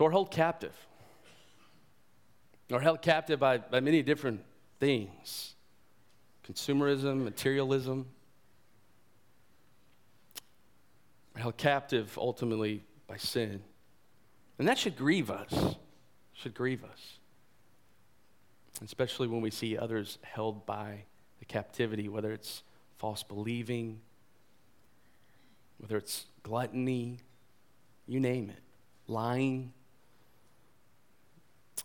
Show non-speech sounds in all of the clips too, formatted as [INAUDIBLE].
So we're held captive. We're held captive by, by many different things consumerism, materialism. We're held captive ultimately by sin. And that should grieve us. Should grieve us. Especially when we see others held by the captivity, whether it's false believing, whether it's gluttony, you name it, lying.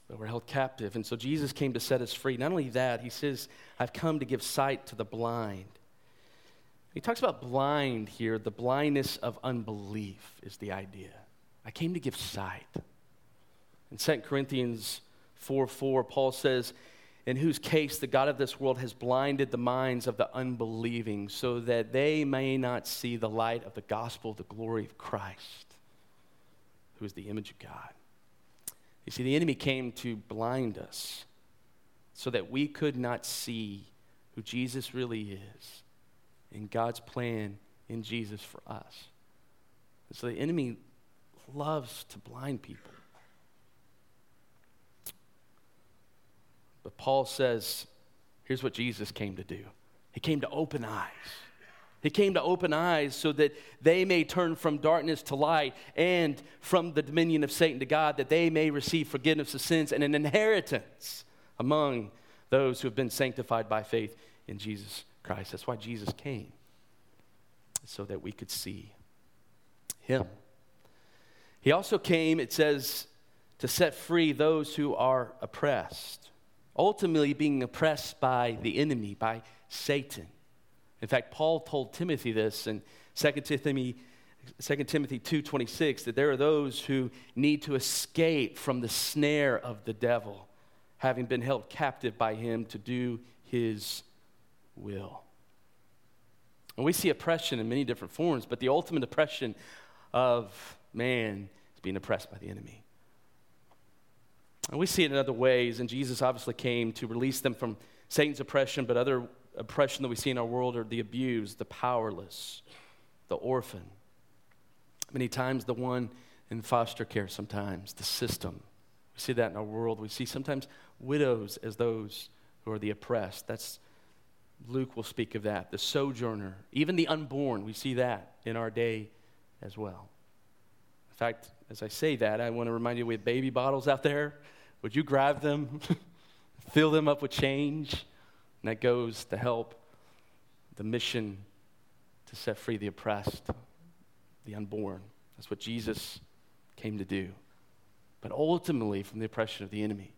But we're held captive. And so Jesus came to set us free. Not only that, he says, I've come to give sight to the blind. He talks about blind here. The blindness of unbelief is the idea. I came to give sight. In 2 Corinthians 4 4, Paul says, in whose case the God of this world has blinded the minds of the unbelieving, so that they may not see the light of the gospel, the glory of Christ, who is the image of God. You see, the enemy came to blind us so that we could not see who Jesus really is and God's plan in Jesus for us. And so the enemy loves to blind people. But Paul says, here's what Jesus came to do He came to open eyes. He came to open eyes so that they may turn from darkness to light and from the dominion of Satan to God, that they may receive forgiveness of sins and an inheritance among those who have been sanctified by faith in Jesus Christ. That's why Jesus came, so that we could see him. He also came, it says, to set free those who are oppressed ultimately being oppressed by the enemy, by Satan. In fact, Paul told Timothy this in 2 Timothy, 2 Timothy 2.26, that there are those who need to escape from the snare of the devil, having been held captive by him to do his will. And we see oppression in many different forms, but the ultimate oppression of man is being oppressed by the enemy. And we see it in other ways, and Jesus obviously came to release them from Satan's oppression, but other oppression that we see in our world are the abused, the powerless, the orphan. Many times, the one in foster care, sometimes, the system. We see that in our world. We see sometimes widows as those who are the oppressed. That's Luke will speak of that. The sojourner, even the unborn, we see that in our day as well. In fact, as I say that, I want to remind you we have baby bottles out there. Would you grab them, [LAUGHS] fill them up with change? And that goes to help the mission to set free the oppressed, the unborn. That's what Jesus came to do. But ultimately, from the oppression of the enemy.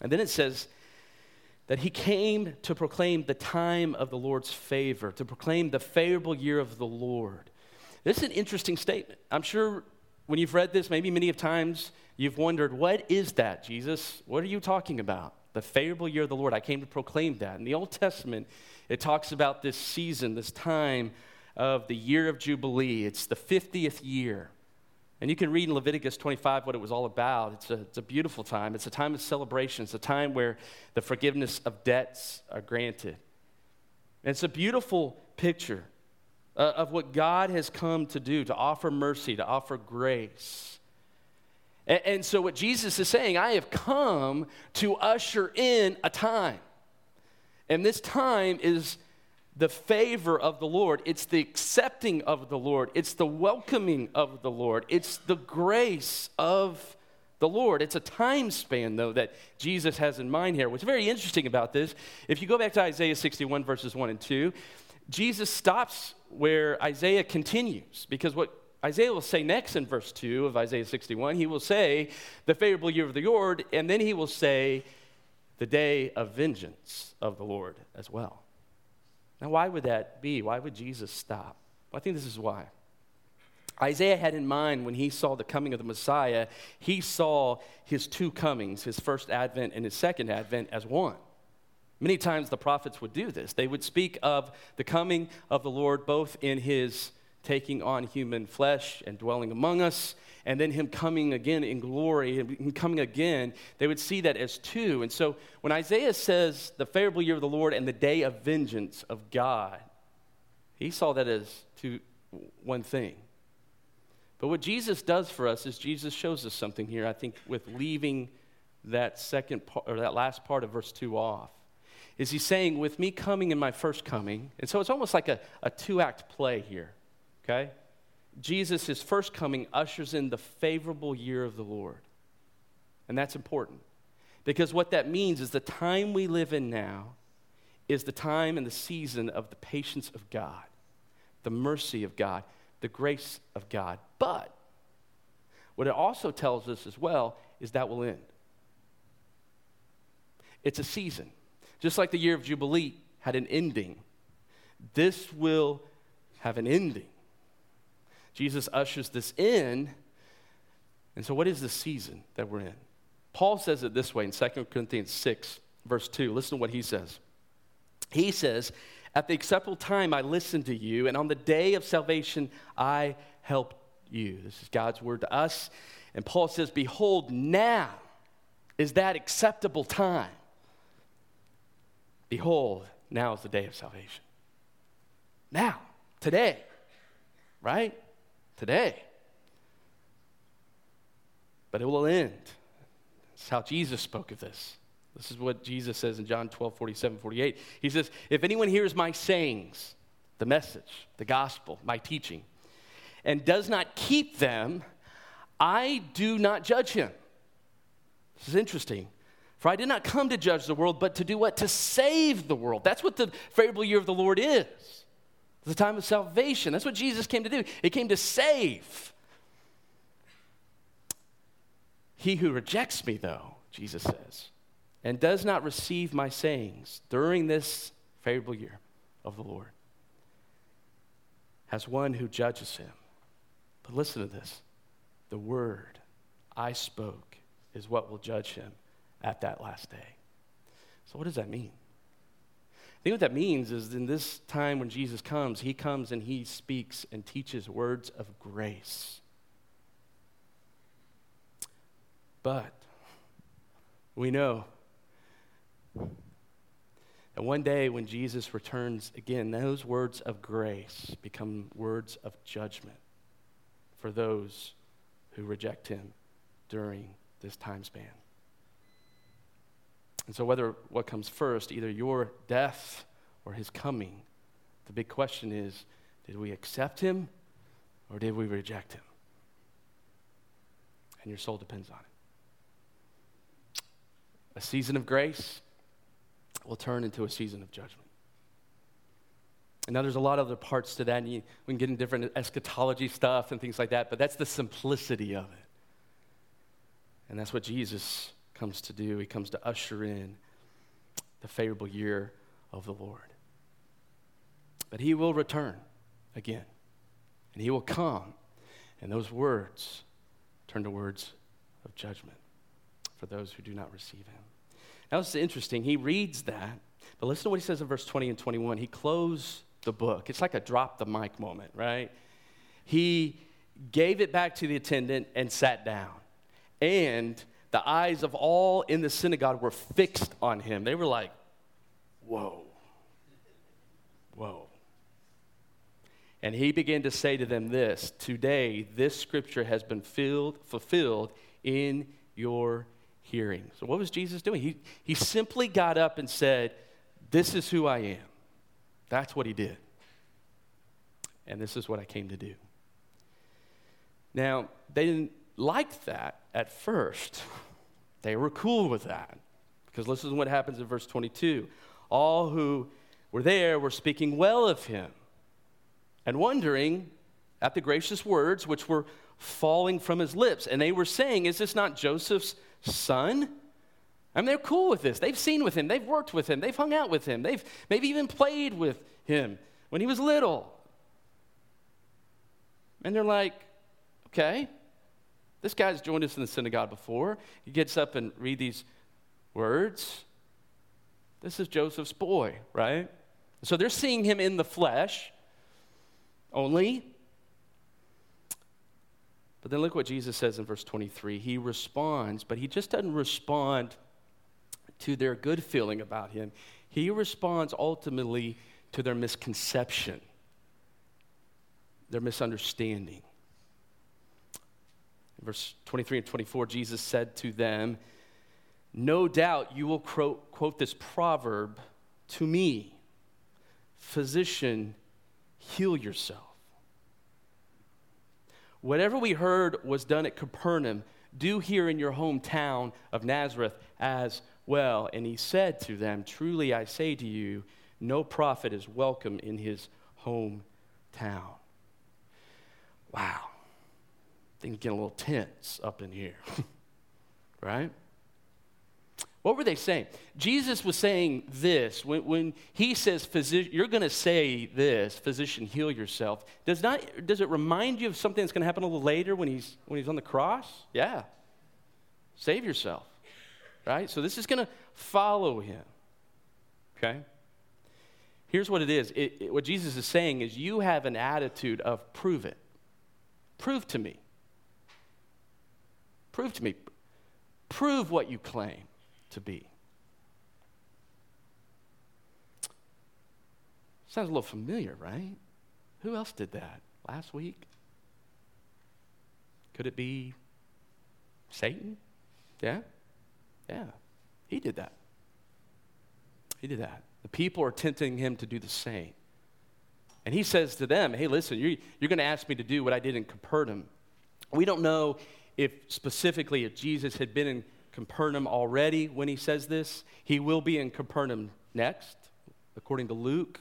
And then it says that he came to proclaim the time of the Lord's favor, to proclaim the favorable year of the Lord. This is an interesting statement. I'm sure when you've read this, maybe many of times you've wondered, what is that, Jesus? What are you talking about? The favorable year of the Lord. I came to proclaim that. In the Old Testament, it talks about this season, this time of the year of Jubilee. It's the 50th year. And you can read in Leviticus 25 what it was all about. It's a, it's a beautiful time. It's a time of celebration. It's a time where the forgiveness of debts are granted. And it's a beautiful picture uh, of what God has come to do, to offer mercy, to offer grace. And, so, what Jesus is saying, I have come to usher in a time. And this time is the favor of the Lord, it's the accepting of the Lord, it's the welcoming of the Lord, it's the grace of the Lord. It's a time span, though, that Jesus has in mind here. What's very interesting about this, if you go back to Isaiah 61, verses 1 and 2, Jesus stops where Isaiah continues, because what Isaiah will say next in verse 2 of Isaiah 61, he will say, the favorable year of the Lord, and then he will say, the day of vengeance of the Lord as well. Now, why would that be? Why would Jesus stop? Well, I think this is why. Isaiah had in mind when he saw the coming of the Messiah, he saw his two comings, his first advent and his second advent, as one. Many times the prophets would do this. They would speak of the coming of the Lord both in his taking on human flesh and dwelling among us, and then him coming again in glory and him coming again. They would see that as two. And so when Isaiah says the favorable year of the Lord and the day of vengeance of God, he saw that as two, one thing. But what Jesus does for us is Jesus shows us something here, I think, with leaving that second part, or that last part of verse 2 off. Is he saying, with me coming in my first coming, and so it's almost like a, a two act play here, okay? Jesus, his first coming, ushers in the favorable year of the Lord. And that's important. Because what that means is the time we live in now is the time and the season of the patience of God, the mercy of God, the grace of God. But what it also tells us as well is that will end. It's a season. Just like the year of Jubilee had an ending, this will have an ending. Jesus ushers this in. And so, what is the season that we're in? Paul says it this way in 2 Corinthians 6, verse 2. Listen to what he says. He says, At the acceptable time I listened to you, and on the day of salvation I helped you. This is God's word to us. And Paul says, Behold, now is that acceptable time. Behold, now is the day of salvation. Now, today, right? Today. But it will end. That's how Jesus spoke of this. This is what Jesus says in John 12, 47, 48. He says, If anyone hears my sayings, the message, the gospel, my teaching, and does not keep them, I do not judge him. This is interesting. For I did not come to judge the world, but to do what? To save the world. That's what the favorable year of the Lord is. The time of salvation. That's what Jesus came to do. He came to save. He who rejects me, though, Jesus says, and does not receive my sayings during this favorable year of the Lord has one who judges him. But listen to this the word I spoke is what will judge him at that last day. So, what does that mean? Think what that means is in this time when Jesus comes, he comes and he speaks and teaches words of grace. But we know that one day when Jesus returns again, those words of grace become words of judgment for those who reject him during this time span. And so, whether what comes first, either your death or his coming, the big question is did we accept him or did we reject him? And your soul depends on it. A season of grace will turn into a season of judgment. And now there's a lot of other parts to that, and you, we can get into different eschatology stuff and things like that, but that's the simplicity of it. And that's what Jesus comes to do. He comes to usher in the favorable year of the Lord. But he will return again, and he will come, and those words turn to words of judgment for those who do not receive him. Now, this is interesting. He reads that, but listen to what he says in verse 20 and 21. He closed the book. It's like a drop the mic moment, right? He gave it back to the attendant and sat down. And the eyes of all in the synagogue were fixed on him. They were like, whoa, whoa. And he began to say to them this Today, this scripture has been filled, fulfilled in your hearing. So, what was Jesus doing? He, he simply got up and said, This is who I am. That's what he did. And this is what I came to do. Now, they didn't like that at first. They were cool with that. Because listen to what happens in verse 22. All who were there were speaking well of him and wondering at the gracious words which were falling from his lips. And they were saying, Is this not Joseph's son? I mean, they're cool with this. They've seen with him, they've worked with him, they've hung out with him, they've maybe even played with him when he was little. And they're like, okay, this guy's joined us in the synagogue before. He gets up and read these words. This is Joseph's boy, right? So they're seeing him in the flesh only. But then look what Jesus says in verse 23. He responds, but he just doesn't respond to their good feeling about him. He responds ultimately to their misconception, their misunderstanding. Verse 23 and 24, Jesus said to them, No doubt you will quote, quote this proverb to me Physician, heal yourself. Whatever we heard was done at Capernaum, do here in your hometown of Nazareth as well. And he said to them, Truly I say to you, no prophet is welcome in his hometown. Wow. Things get a little tense up in here, [LAUGHS] right? What were they saying? Jesus was saying this when, when he says, You're going to say this, physician, heal yourself. Does, not, does it remind you of something that's going to happen a little later when he's, when he's on the cross? Yeah. Save yourself, right? So this is going to follow him, okay? Here's what it is it, it, what Jesus is saying is, You have an attitude of prove it. Prove to me. Prove to me. Prove what you claim to be. Sounds a little familiar, right? Who else did that last week? Could it be Satan? Yeah? Yeah. He did that. He did that. The people are tempting him to do the same. And he says to them, Hey, listen, you're, you're going to ask me to do what I did in Capernaum. We don't know if specifically if Jesus had been in Capernaum already when he says this. He will be in Capernaum next, according to Luke.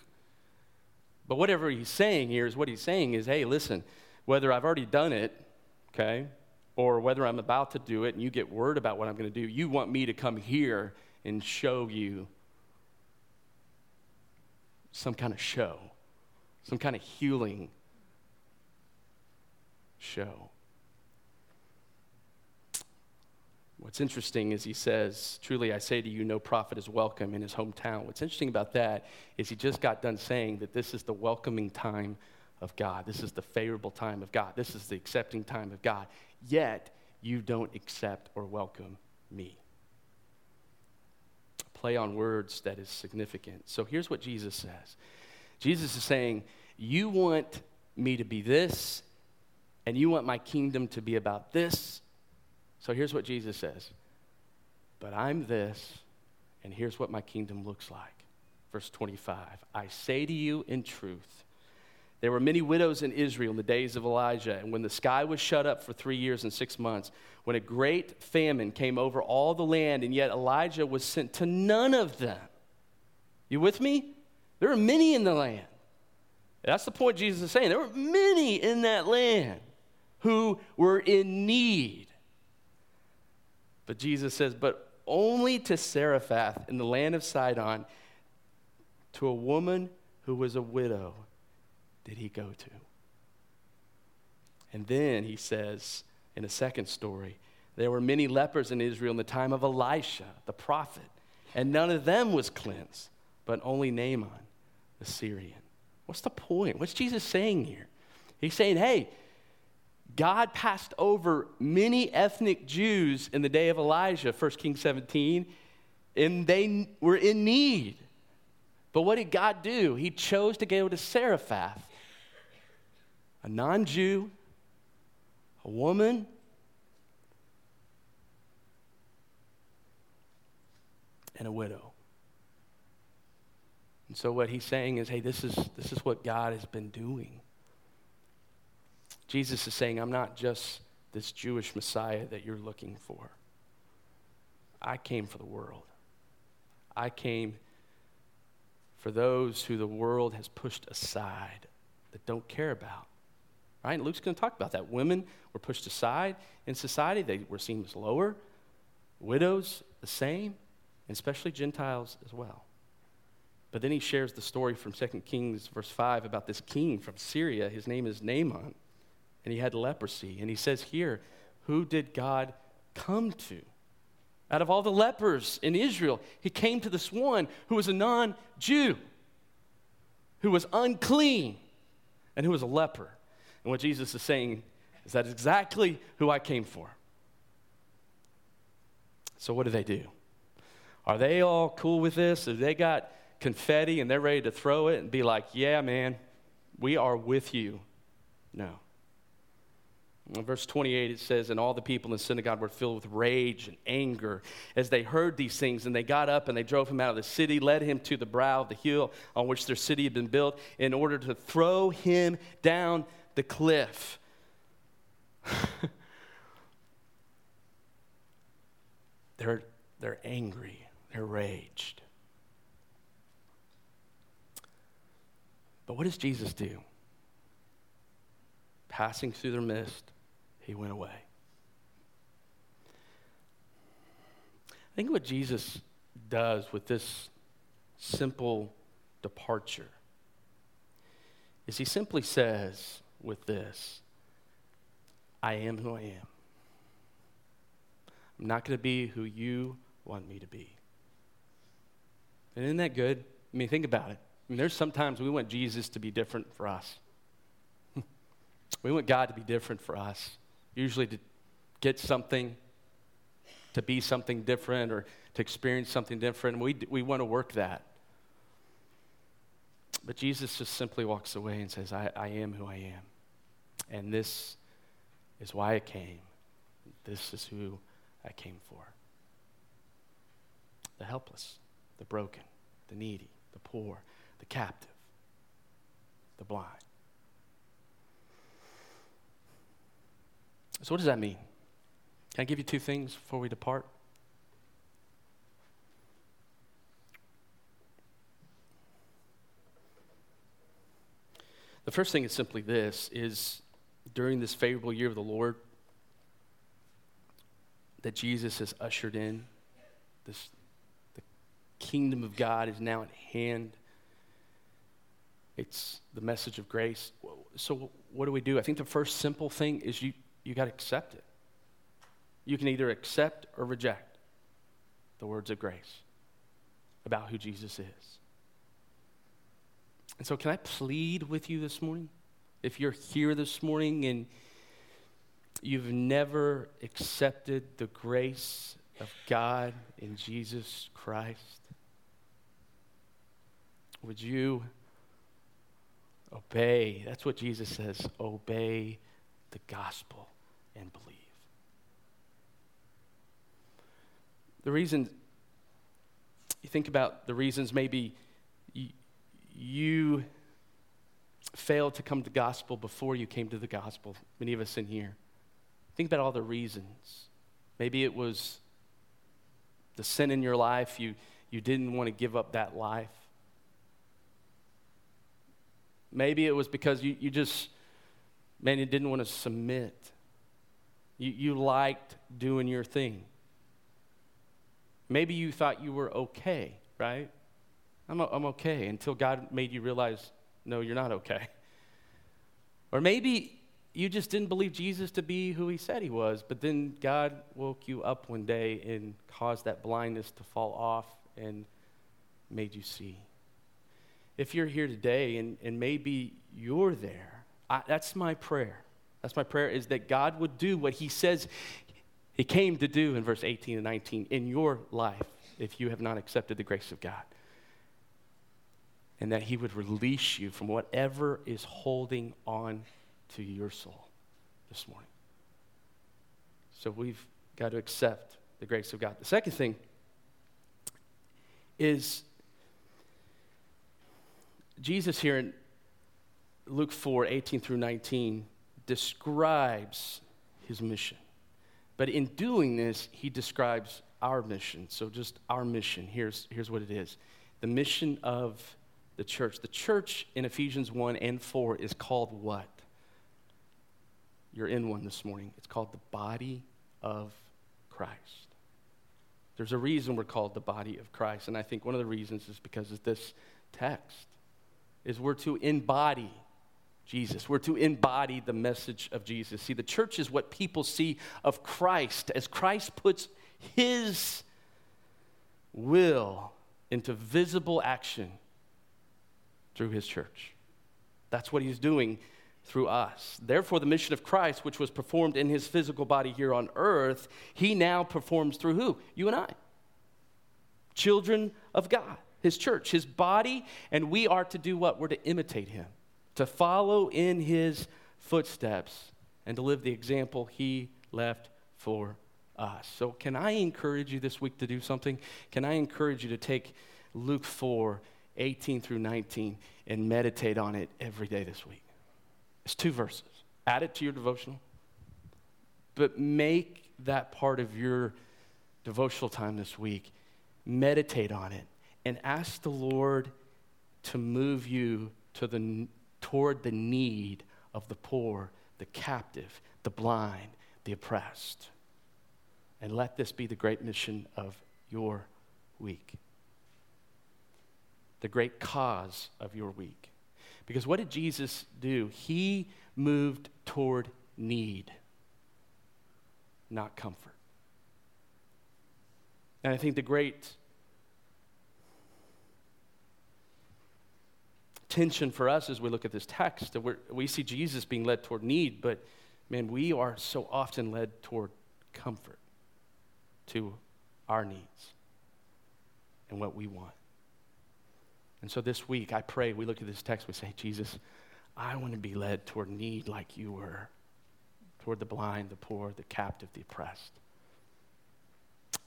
But whatever he's saying here is what he's saying is hey, listen, whether I've already done it, okay, or whether I'm about to do it and you get word about what I'm going to do, you want me to come here and show you some kind of show, some kind of healing show. What's interesting is he says, Truly I say to you, no prophet is welcome in his hometown. What's interesting about that is he just got done saying that this is the welcoming time of God. This is the favorable time of God. This is the accepting time of God. Yet you don't accept or welcome me. Play on words that is significant. So here's what Jesus says Jesus is saying, You want me to be this, and you want my kingdom to be about this, so here's what Jesus says But I'm this, and here's what my kingdom looks like. Verse 25 I say to you in truth, there were many widows in Israel in the days of Elijah, and when the sky was shut up for three years and six months, when a great famine came over all the land, and yet Elijah was sent to none of them. You with me? There are many in the land. That's the point Jesus is saying. There were many in that land who were in need. But Jesus says, but only to Zarephath in the land of Sidon, to a woman who was a widow, did he go to. And then he says in a second story, there were many lepers in Israel in the time of Elisha, the prophet, and none of them was cleansed, but only Naaman, the Syrian. What's the point? What's Jesus saying here? He's saying, hey, God passed over many ethnic Jews in the day of Elijah, 1 Kings 17, and they were in need. But what did God do? He chose to go to Zarephath, a non Jew, a woman. And a widow. And so, what he's saying is hey, this is, this is what God has been doing. Jesus is saying, I'm not just this Jewish Messiah that you're looking for. I came for the world. I came for those who the world has pushed aside, that don't care about. Right? And Luke's going to talk about that. Women were pushed aside in society, they were seen as lower. Widows, the same, and especially Gentiles as well. But then he shares the story from 2 Kings, verse 5, about this king from Syria. His name is Naaman and he had leprosy. And he says here, who did God come to? Out of all the lepers in Israel, he came to this one who was a non Jew, who was unclean, and who was a leper. And what Jesus is saying is that exactly who I came for. So, what do they do? Are they all cool with this? Have they got confetti and they're ready to throw it and be like, yeah, man, we are with you? No. Verse 28, it says, And all the people in the synagogue were filled with rage and anger as they heard these things. And they got up and they drove him out of the city, led him to the brow of the hill on which their city had been built, in order to throw him down the cliff. [LAUGHS] they're, they're angry, they're raged. But what does Jesus do? Passing through their midst, he went away. I think what Jesus does with this simple departure is he simply says with this, I am who I am. I'm not going to be who you want me to be. And isn't that good? I mean, think about it. I mean, there's sometimes we want Jesus to be different for us. We want God to be different for us, usually to get something, to be something different, or to experience something different. We, we want to work that. But Jesus just simply walks away and says, I, I am who I am. And this is why I came. This is who I came for the helpless, the broken, the needy, the poor, the captive, the blind. So, what does that mean? Can I give you two things before we depart? The first thing is simply this is during this favorable year of the Lord that Jesus has ushered in this the kingdom of God is now at hand. It's the message of grace. So what do we do? I think the first simple thing is you you got to accept it. You can either accept or reject the words of grace about who Jesus is. And so, can I plead with you this morning? If you're here this morning and you've never accepted the grace of God in Jesus Christ, would you obey? That's what Jesus says obey the gospel and believe. The reason, you think about the reasons maybe you, you failed to come to gospel before you came to the gospel, many of us in here. Think about all the reasons. Maybe it was the sin in your life, you, you didn't want to give up that life. Maybe it was because you, you just, man, you didn't want to submit. You, you liked doing your thing. Maybe you thought you were okay, right? I'm, I'm okay until God made you realize, no, you're not okay. [LAUGHS] Or maybe you just didn't believe Jesus to be who he said he was, but then God woke you up one day and caused that blindness to fall off and made you see. If you're here today and, and maybe you're there, I, that's my prayer. That's my prayer is that God would do what he says he came to do in verse 18 and 19 in your life if you have not accepted the grace of God. And that he would release you from whatever is holding on to your soul this morning. So we've got to accept the grace of God. The second thing is Jesus here in Luke 4 18 through 19 describes his mission. But in doing this, he describes our mission. So, just our mission. Here's, here's what it is the mission of the church. The church in Ephesians 1 and 4 is called what? You're in one this morning. It's called the body of Christ. There's a reason we're called the body of Christ, and I think one of the reasons is because of this text is we're to embody Jesus. We're to embody the message of Jesus. See, the church is what people see of Christ as Christ puts his will into visible action through his church. That's what he's doing through us. Therefore, the mission of Christ, which was performed in his physical body here on earth, he now performs through who? You and I. Children of God, his church, his body, and we are to do what? We're to imitate him, to follow in his footsteps and to live the example he left for us. So, can I encourage you this week to do something? Can I encourage you to take Luke 4 18 through 19 and meditate on it every day this week? It's two verses. Add it to your devotional, but make that part of your devotional time this week. Meditate on it and ask the Lord to move you to the, toward the need of the poor, the captive, the blind, the oppressed. And let this be the great mission of your week, the great cause of your week. Because what did Jesus do? He moved toward need, not comfort. And I think the great tension for us as we look at this text that we see Jesus being led toward need, but man, we are so often led toward comfort to our needs and what we want. And so this week, I pray we look at this text, we say, Jesus, I want to be led toward need like you were, toward the blind, the poor, the captive, the oppressed.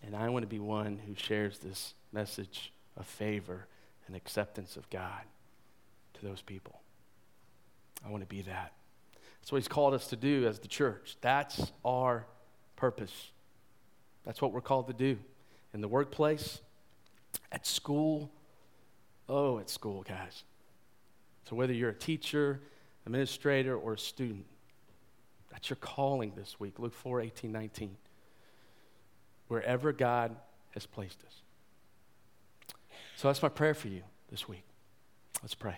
And I want to be one who shares this message of favor and acceptance of God to those people. I want to be that. That's what He's called us to do as the church. That's our purpose. That's what we're called to do in the workplace, at school. Oh, at school, guys. So whether you're a teacher, administrator, or a student, that's your calling this week. Luke 4 18, 19. Wherever God has placed us. So that's my prayer for you this week. Let's pray.